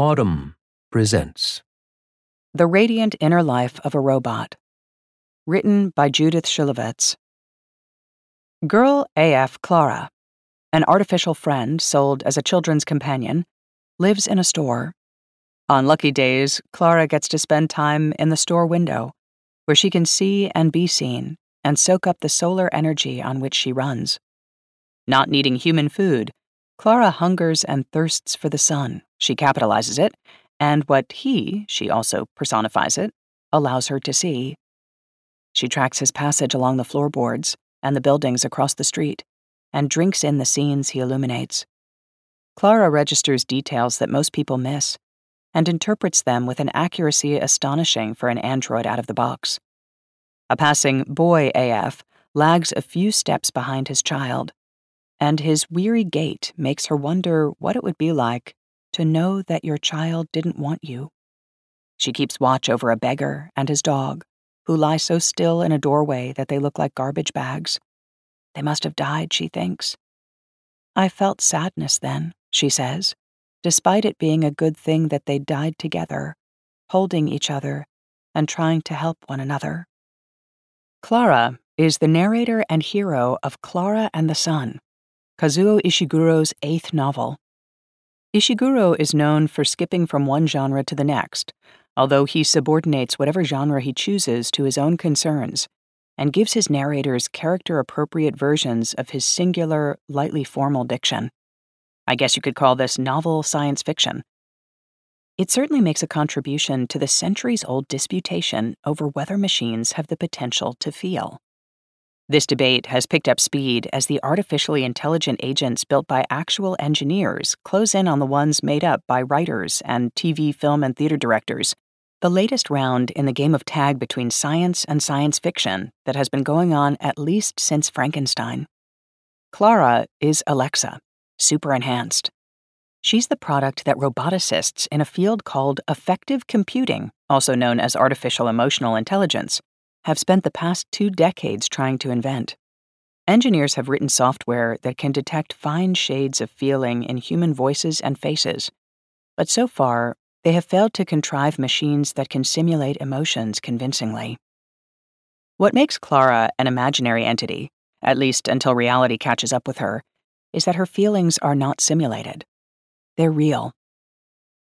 Audm presents The Radiant Inner Life of a Robot. Written by Judith Shulevitz. Girl AF Clara, an artificial friend sold as a children's companion, lives in a store. On lucky days, Clara gets to spend time in the store window, where she can see and be seen and soak up the solar energy on which she runs. Not needing human food, Clara hungers and thirsts for the sun. She capitalizes it, and what he, she also personifies it, allows her to see. She tracks his passage along the floorboards and the buildings across the street, and drinks in the scenes he illuminates. Clara registers details that most people miss, and interprets them with an accuracy astonishing for an android out of the box. A passing boy AF lags a few steps behind his child, and his weary gait makes her wonder what it would be like to know that your child didn't want you. She keeps watch over a beggar and his dog, who lie so still in a doorway that they look like garbage bags. They must have died, she thinks. I felt sadness then, she says, despite it being a good thing that they died together, holding each other and trying to help one another. Clara is the narrator and hero of Clara and the Sun, Kazuo Ishiguro's eighth novel. Ishiguro is known for skipping from one genre to the next, although he subordinates whatever genre he chooses to his own concerns and gives his narrators character appropriate versions of his singular, lightly formal diction. I guess you could call this novel science fiction. It certainly makes a contribution to the centuries old disputation over whether machines have the potential to feel. This debate has picked up speed as the artificially intelligent agents built by actual engineers close in on the ones made up by writers and TV, film, and theater directors. The latest round in the game of tag between science and science fiction that has been going on at least since Frankenstein. Clara is Alexa, super enhanced. She's the product that roboticists in a field called affective computing, also known as artificial emotional intelligence, have spent the past two decades trying to invent. Engineers have written software that can detect fine shades of feeling in human voices and faces, but so far, they have failed to contrive machines that can simulate emotions convincingly. What makes Clara an imaginary entity, at least until reality catches up with her, is that her feelings are not simulated. They're real.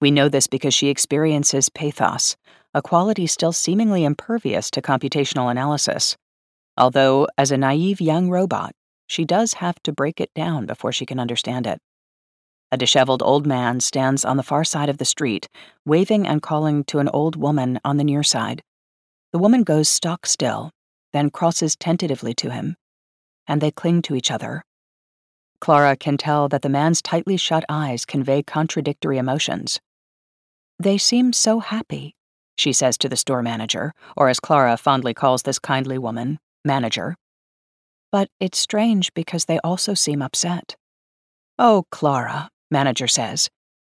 We know this because she experiences pathos, a quality still seemingly impervious to computational analysis. Although, as a naive young robot, she does have to break it down before she can understand it. A disheveled old man stands on the far side of the street, waving and calling to an old woman on the near side. The woman goes stock still, then crosses tentatively to him, and they cling to each other. Clara can tell that the man's tightly shut eyes convey contradictory emotions. They seem so happy, she says to the store manager, or as Clara fondly calls this kindly woman, manager. But it's strange because they also seem upset. Oh, Clara, manager says,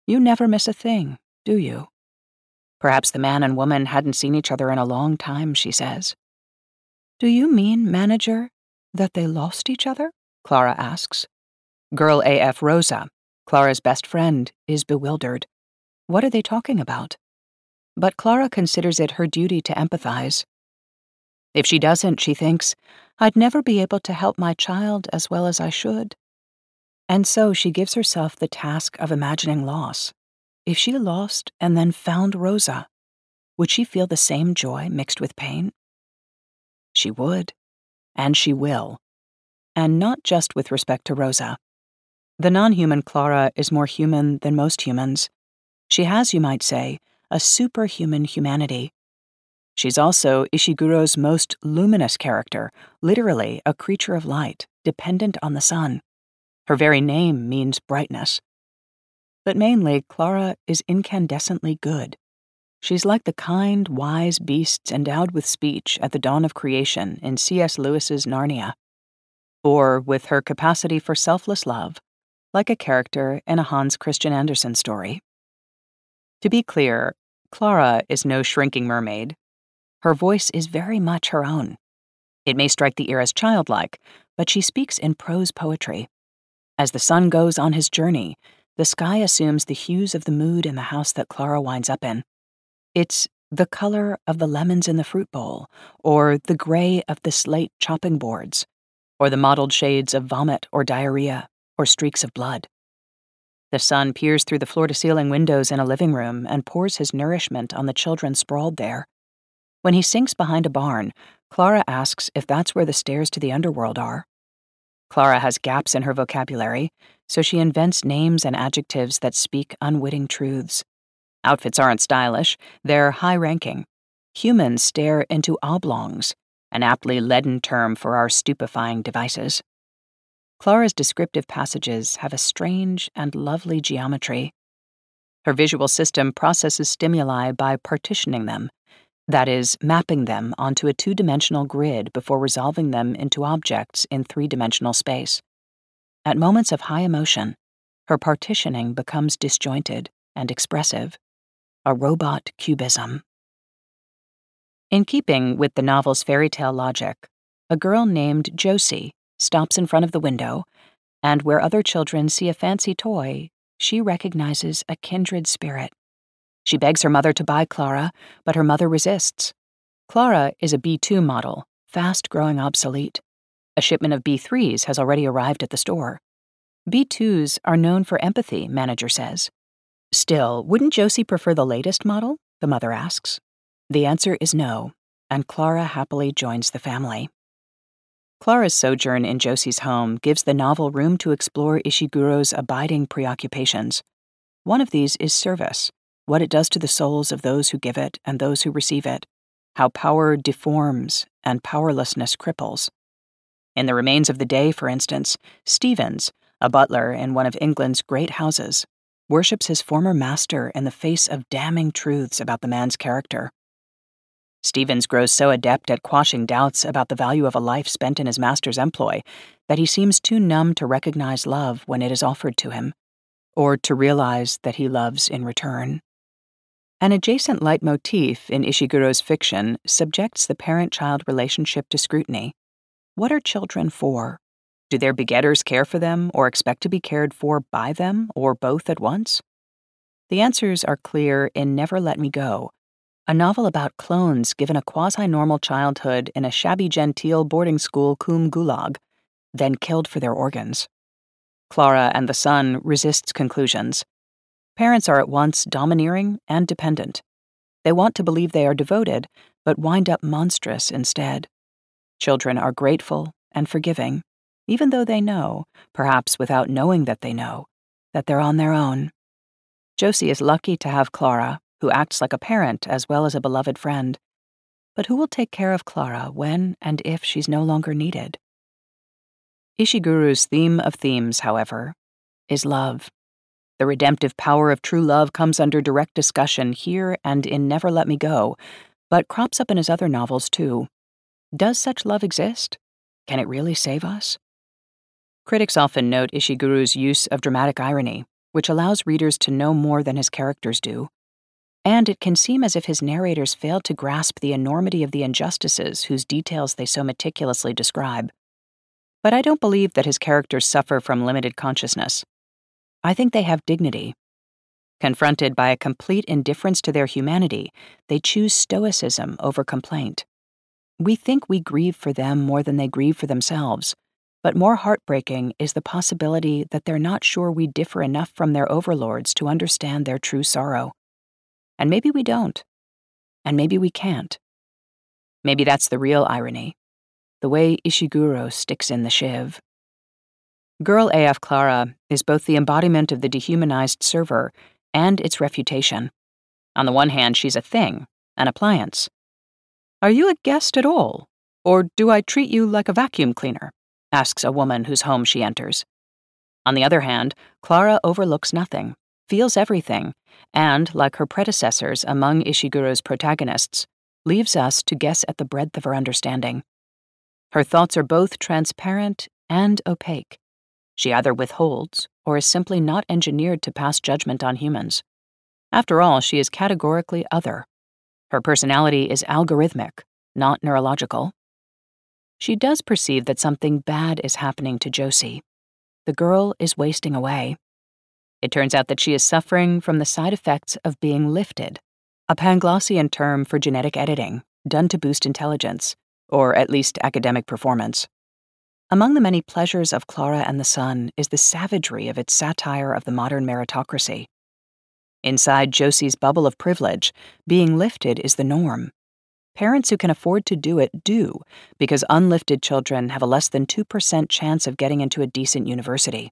you never miss a thing, do you? Perhaps the man and woman hadn't seen each other in a long time, she says. Do you mean, manager, that they lost each other? Clara asks. Girl AF Rosa, Clara's best friend, is bewildered. What are they talking about? But Clara considers it her duty to empathize. If she doesn't, she thinks, I'd never be able to help my child as well as I should. And so she gives herself the task of imagining loss. If she lost and then found Rosa, would she feel the same joy mixed with pain? She would, and she will. And not just with respect to Rosa. The non human Clara is more human than most humans. She has, you might say, a superhuman humanity. She's also Ishiguro's most luminous character, literally a creature of light, dependent on the sun. Her very name means brightness. But mainly, Clara is incandescently good. She's like the kind, wise beasts endowed with speech at the dawn of creation in C.S. Lewis's Narnia. Or with her capacity for selfless love, like a character in a Hans Christian Andersen story. To be clear, Clara is no shrinking mermaid. Her voice is very much her own. It may strike the ear as childlike, but she speaks in prose poetry. As the sun goes on his journey, the sky assumes the hues of the mood in the house that Clara winds up in. It's the color of the lemons in the fruit bowl, or the gray of the slate chopping boards, or the mottled shades of vomit or diarrhea, or streaks of blood. The sun peers through the floor to ceiling windows in a living room and pours his nourishment on the children sprawled there. When he sinks behind a barn, Clara asks if that's where the stairs to the underworld are. Clara has gaps in her vocabulary, so she invents names and adjectives that speak unwitting truths. Outfits aren't stylish, they're high ranking. Humans stare into oblongs, an aptly leaden term for our stupefying devices. Clara's descriptive passages have a strange and lovely geometry. Her visual system processes stimuli by partitioning them, that is, mapping them onto a two dimensional grid before resolving them into objects in three dimensional space. At moments of high emotion, her partitioning becomes disjointed and expressive, a robot cubism. In keeping with the novel's fairy tale logic, a girl named Josie stops in front of the window, and where other children see a fancy toy, she recognizes a kindred spirit. She begs her mother to buy Clara, but her mother resists. Clara is a B2 model, fast growing obsolete. A shipment of B3s has already arrived at the store. B2s are known for empathy, manager says. Still, wouldn't Josie prefer the latest model? The mother asks. The answer is no, and Clara happily joins the family. Clara's sojourn in Josie's home gives the novel room to explore Ishiguro's abiding preoccupations. One of these is service, what it does to the souls of those who give it and those who receive it, how power deforms and powerlessness cripples. In The Remains of the Day, for instance, Stevens, a butler in one of England's great houses, worships his former master in the face of damning truths about the man's character. Stevens grows so adept at quashing doubts about the value of a life spent in his master's employ that he seems too numb to recognize love when it is offered to him, or to realize that he loves in return. An adjacent leitmotif in Ishiguro's fiction subjects the parent child relationship to scrutiny. What are children for? Do their begetters care for them or expect to be cared for by them or both at once? The answers are clear in Never Let Me Go, a novel about clones given a quasi normal childhood in a shabby genteel boarding school cum gulag, then killed for their organs. Clara and the Sun resists conclusions. Parents are at once domineering and dependent. They want to believe they are devoted, but wind up monstrous instead. Children are grateful and forgiving, even though they know, perhaps without knowing that they know, that they're on their own. Josie is lucky to have Clara, who acts like a parent as well as a beloved friend. But who will take care of Clara when and if she's no longer needed? Ishiguro's theme of themes, however, is love. The redemptive power of true love comes under direct discussion here and in Never Let Me Go, but crops up in his other novels too. Does such love exist? Can it really save us? Critics often note Ishiguro's use of dramatic irony, which allows readers to know more than his characters do. And it can seem as if his narrators failed to grasp the enormity of the injustices whose details they so meticulously describe. But I don't believe that his characters suffer from limited consciousness. I think they have dignity. Confronted by a complete indifference to their humanity, they choose stoicism over complaint. We think we grieve for them more than they grieve for themselves, but more heartbreaking is the possibility that they're not sure we differ enough from their overlords to understand their true sorrow. And maybe we don't. And maybe we can't. Maybe that's the real irony the way Ishiguro sticks in the shiv. Girl AF Clara is both the embodiment of the dehumanized server and its refutation. On the one hand, she's a thing, an appliance. Are you a guest at all? Or do I treat you like a vacuum cleaner? asks a woman whose home she enters. On the other hand, Clara overlooks nothing, feels everything, and, like her predecessors among Ishiguro's protagonists, leaves us to guess at the breadth of her understanding. Her thoughts are both transparent and opaque, she either withholds or is simply not engineered to pass judgment on humans. After all, she is categorically other. Her personality is algorithmic, not neurological. She does perceive that something bad is happening to Josie. The girl is wasting away. It turns out that she is suffering from the side effects of being lifted, a Panglossian term for genetic editing done to boost intelligence, or at least academic performance. Among the many pleasures of Clara and the Sun is the savagery of its satire of the modern meritocracy. Inside Josie's bubble of privilege, being lifted is the norm. Parents who can afford to do it do, because unlifted children have a less than 2% chance of getting into a decent university.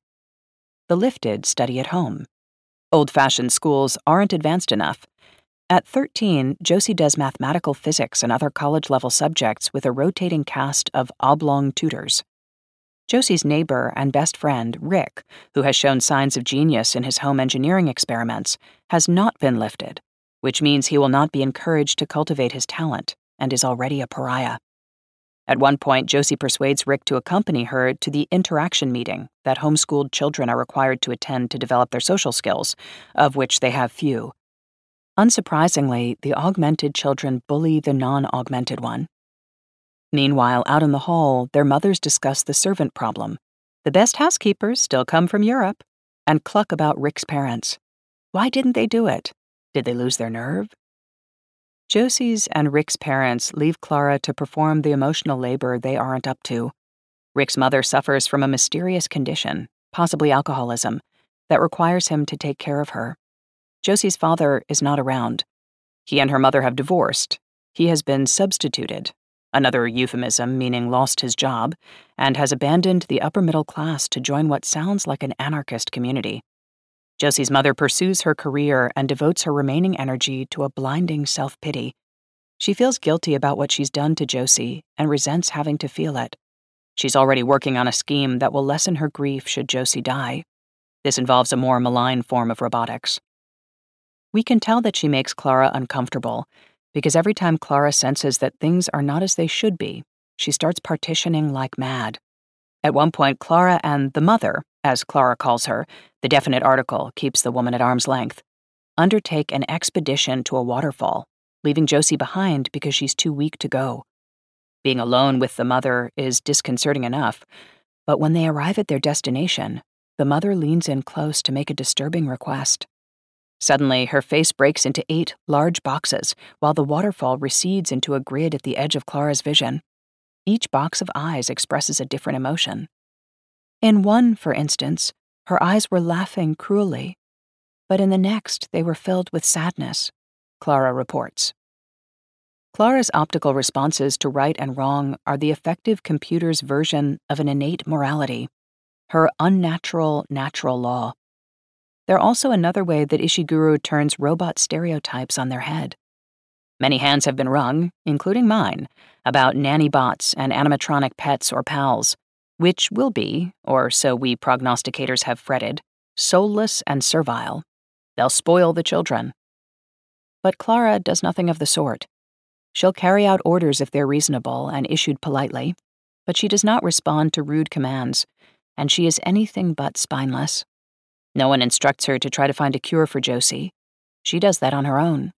The lifted study at home. Old fashioned schools aren't advanced enough, at 13, Josie does mathematical physics and other college level subjects with a rotating cast of oblong tutors. Josie's neighbor and best friend, Rick, who has shown signs of genius in his home engineering experiments, has not been lifted, which means he will not be encouraged to cultivate his talent and is already a pariah. At one point, Josie persuades Rick to accompany her to the interaction meeting that homeschooled children are required to attend to develop their social skills, of which they have few, Unsurprisingly, the augmented children bully the non augmented one. Meanwhile, out in the hall, their mothers discuss the servant problem. The best housekeepers still come from Europe, and cluck about Rick's parents. Why didn't they do it? Did they lose their nerve? Josie's and Rick's parents leave Clara to perform the emotional labor they aren't up to. Rick's mother suffers from a mysterious condition, possibly alcoholism, that requires him to take care of her. Josie's father is not around. He and her mother have divorced. He has been substituted, another euphemism meaning lost his job, and has abandoned the upper middle class to join what sounds like an anarchist community. Josie's mother pursues her career and devotes her remaining energy to a blinding self pity. She feels guilty about what she's done to Josie and resents having to feel it. She's already working on a scheme that will lessen her grief should Josie die. This involves a more malign form of robotics. We can tell that she makes Clara uncomfortable because every time Clara senses that things are not as they should be, she starts partitioning like mad. At one point, Clara and the mother, as Clara calls her, the definite article keeps the woman at arm's length, undertake an expedition to a waterfall, leaving Josie behind because she's too weak to go. Being alone with the mother is disconcerting enough, but when they arrive at their destination, the mother leans in close to make a disturbing request. Suddenly, her face breaks into eight large boxes, while the waterfall recedes into a grid at the edge of Clara's vision. Each box of eyes expresses a different emotion. In one, for instance, her eyes were laughing cruelly, but in the next, they were filled with sadness, Clara reports. Clara's optical responses to right and wrong are the affective computer's version of an innate morality, her unnatural natural law. They're also another way that Ishiguro turns robot stereotypes on their head. Many hands have been wrung, including mine, about nanny bots and animatronic pets or pals, which will be, or so we prognosticators have fretted, soulless and servile. They'll spoil the children. But Clara does nothing of the sort. She'll carry out orders if they're reasonable and issued politely, but she does not respond to rude commands, and she is anything but spineless. No one instructs her to try to find a cure for Josie. She does that on her own.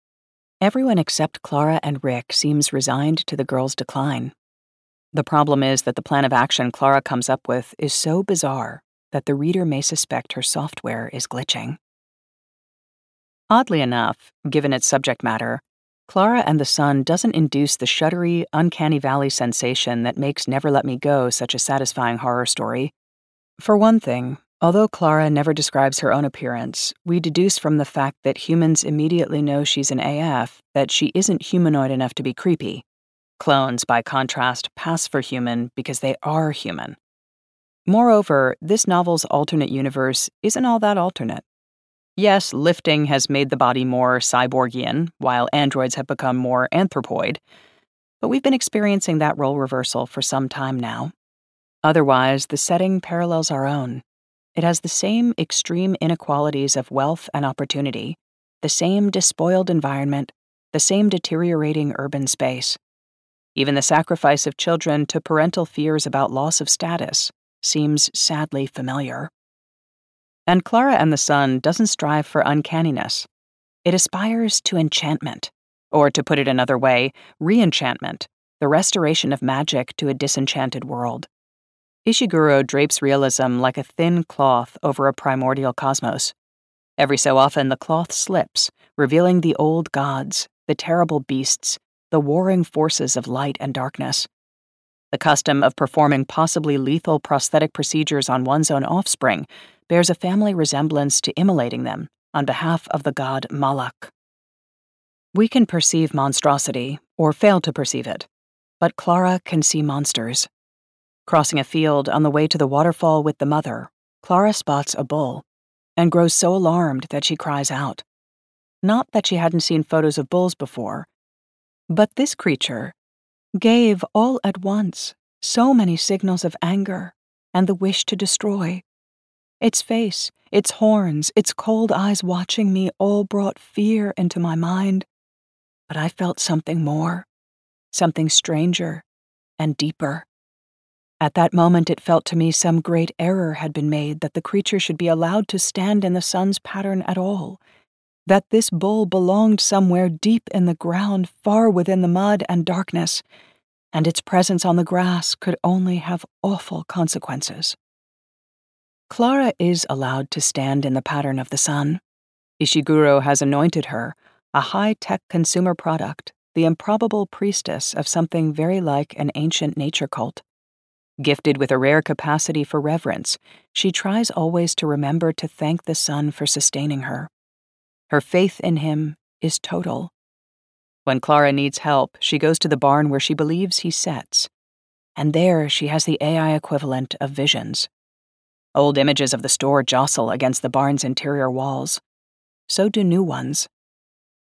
Everyone except Clara and Rick seems resigned to the girl's decline. The problem is that the plan of action Clara comes up with is so bizarre that the reader may suspect her software is glitching. Oddly enough, given its subject matter, Clara and the Sun doesn't induce the shuddery, uncanny valley sensation that makes Never Let Me Go such a satisfying horror story. For one thing, Although Clara never describes her own appearance, we deduce from the fact that humans immediately know she's an AF that she isn't humanoid enough to be creepy. Clones, by contrast, pass for human because they are human. Moreover, this novel's alternate universe isn't all that alternate. Yes, lifting has made the body more cyborgian, while androids have become more anthropoid, but we've been experiencing that role reversal for some time now. Otherwise, the setting parallels our own. It has the same extreme inequalities of wealth and opportunity, the same despoiled environment, the same deteriorating urban space. Even the sacrifice of children to parental fears about loss of status seems sadly familiar. And Clara and the Sun doesn't strive for uncanniness. It aspires to enchantment, or to put it another way, reenchantment, the restoration of magic to a disenchanted world. Ishiguro drapes realism like a thin cloth over a primordial cosmos. Every so often, the cloth slips, revealing the old gods, the terrible beasts, the warring forces of light and darkness. The custom of performing possibly lethal prosthetic procedures on one's own offspring bears a family resemblance to immolating them on behalf of the god Moloch. We can perceive monstrosity, or fail to perceive it, but Clara can see monsters. Crossing a field on the way to the waterfall with the mother, Clara spots a bull and grows so alarmed that she cries out. Not that she hadn't seen photos of bulls before, but this creature gave all at once so many signals of anger and the wish to destroy. Its face, its horns, its cold eyes watching me all brought fear into my mind. But I felt something more, something stranger and deeper. At that moment, it felt to me some great error had been made that the creature should be allowed to stand in the sun's pattern at all, that this bull belonged somewhere deep in the ground, far within the mud and darkness, and its presence on the grass could only have awful consequences. Clara is allowed to stand in the pattern of the sun. Ishiguro has anointed her, a high tech consumer product, the improbable priestess of something very like an ancient nature cult. Gifted with a rare capacity for reverence, she tries always to remember to thank the sun for sustaining her. Her faith in him is total. When Clara needs help, she goes to the barn where she believes he sets, and there she has the AI equivalent of visions. Old images of the store jostle against the barn's interior walls. So do new ones.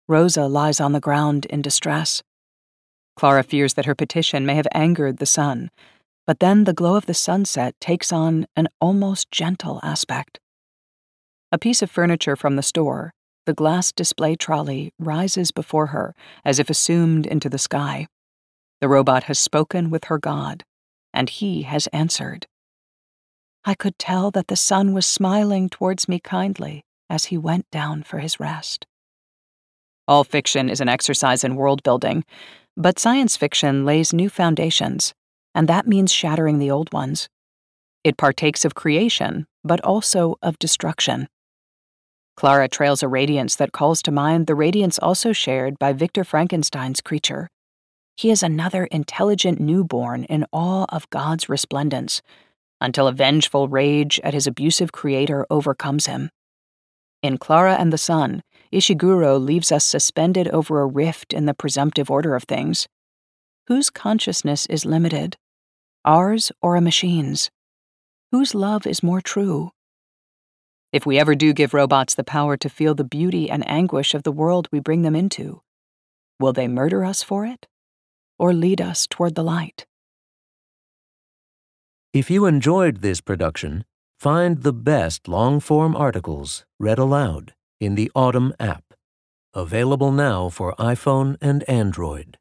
Rosa lies on the ground in distress. Clara fears that her petition may have angered the sun, but then the glow of the sunset takes on an almost gentle aspect. A piece of furniture from the store, the glass display trolley, rises before her as if assumed into the sky. The robot has spoken with her God, and he has answered. I could tell that the sun was smiling towards me kindly as he went down for his rest. All fiction is an exercise in world building, but science fiction lays new foundations and that means shattering the old ones. It partakes of creation, but also of destruction. Clara trails a radiance that calls to mind the radiance also shared by Victor Frankenstein's creature. He is another intelligent newborn in awe of God's resplendence, until a vengeful rage at his abusive creator overcomes him. In Clara and the Sun, Ishiguro leaves us suspended over a rift in the presumptive order of things. Whose consciousness is limited? Ours or a machine's? Whose love is more true? If we ever do give robots the power to feel the beauty and anguish of the world we bring them into, will they murder us for it or lead us toward the light? If you enjoyed this production, find the best long form articles read aloud in the Audm app, available now for iPhone and Android.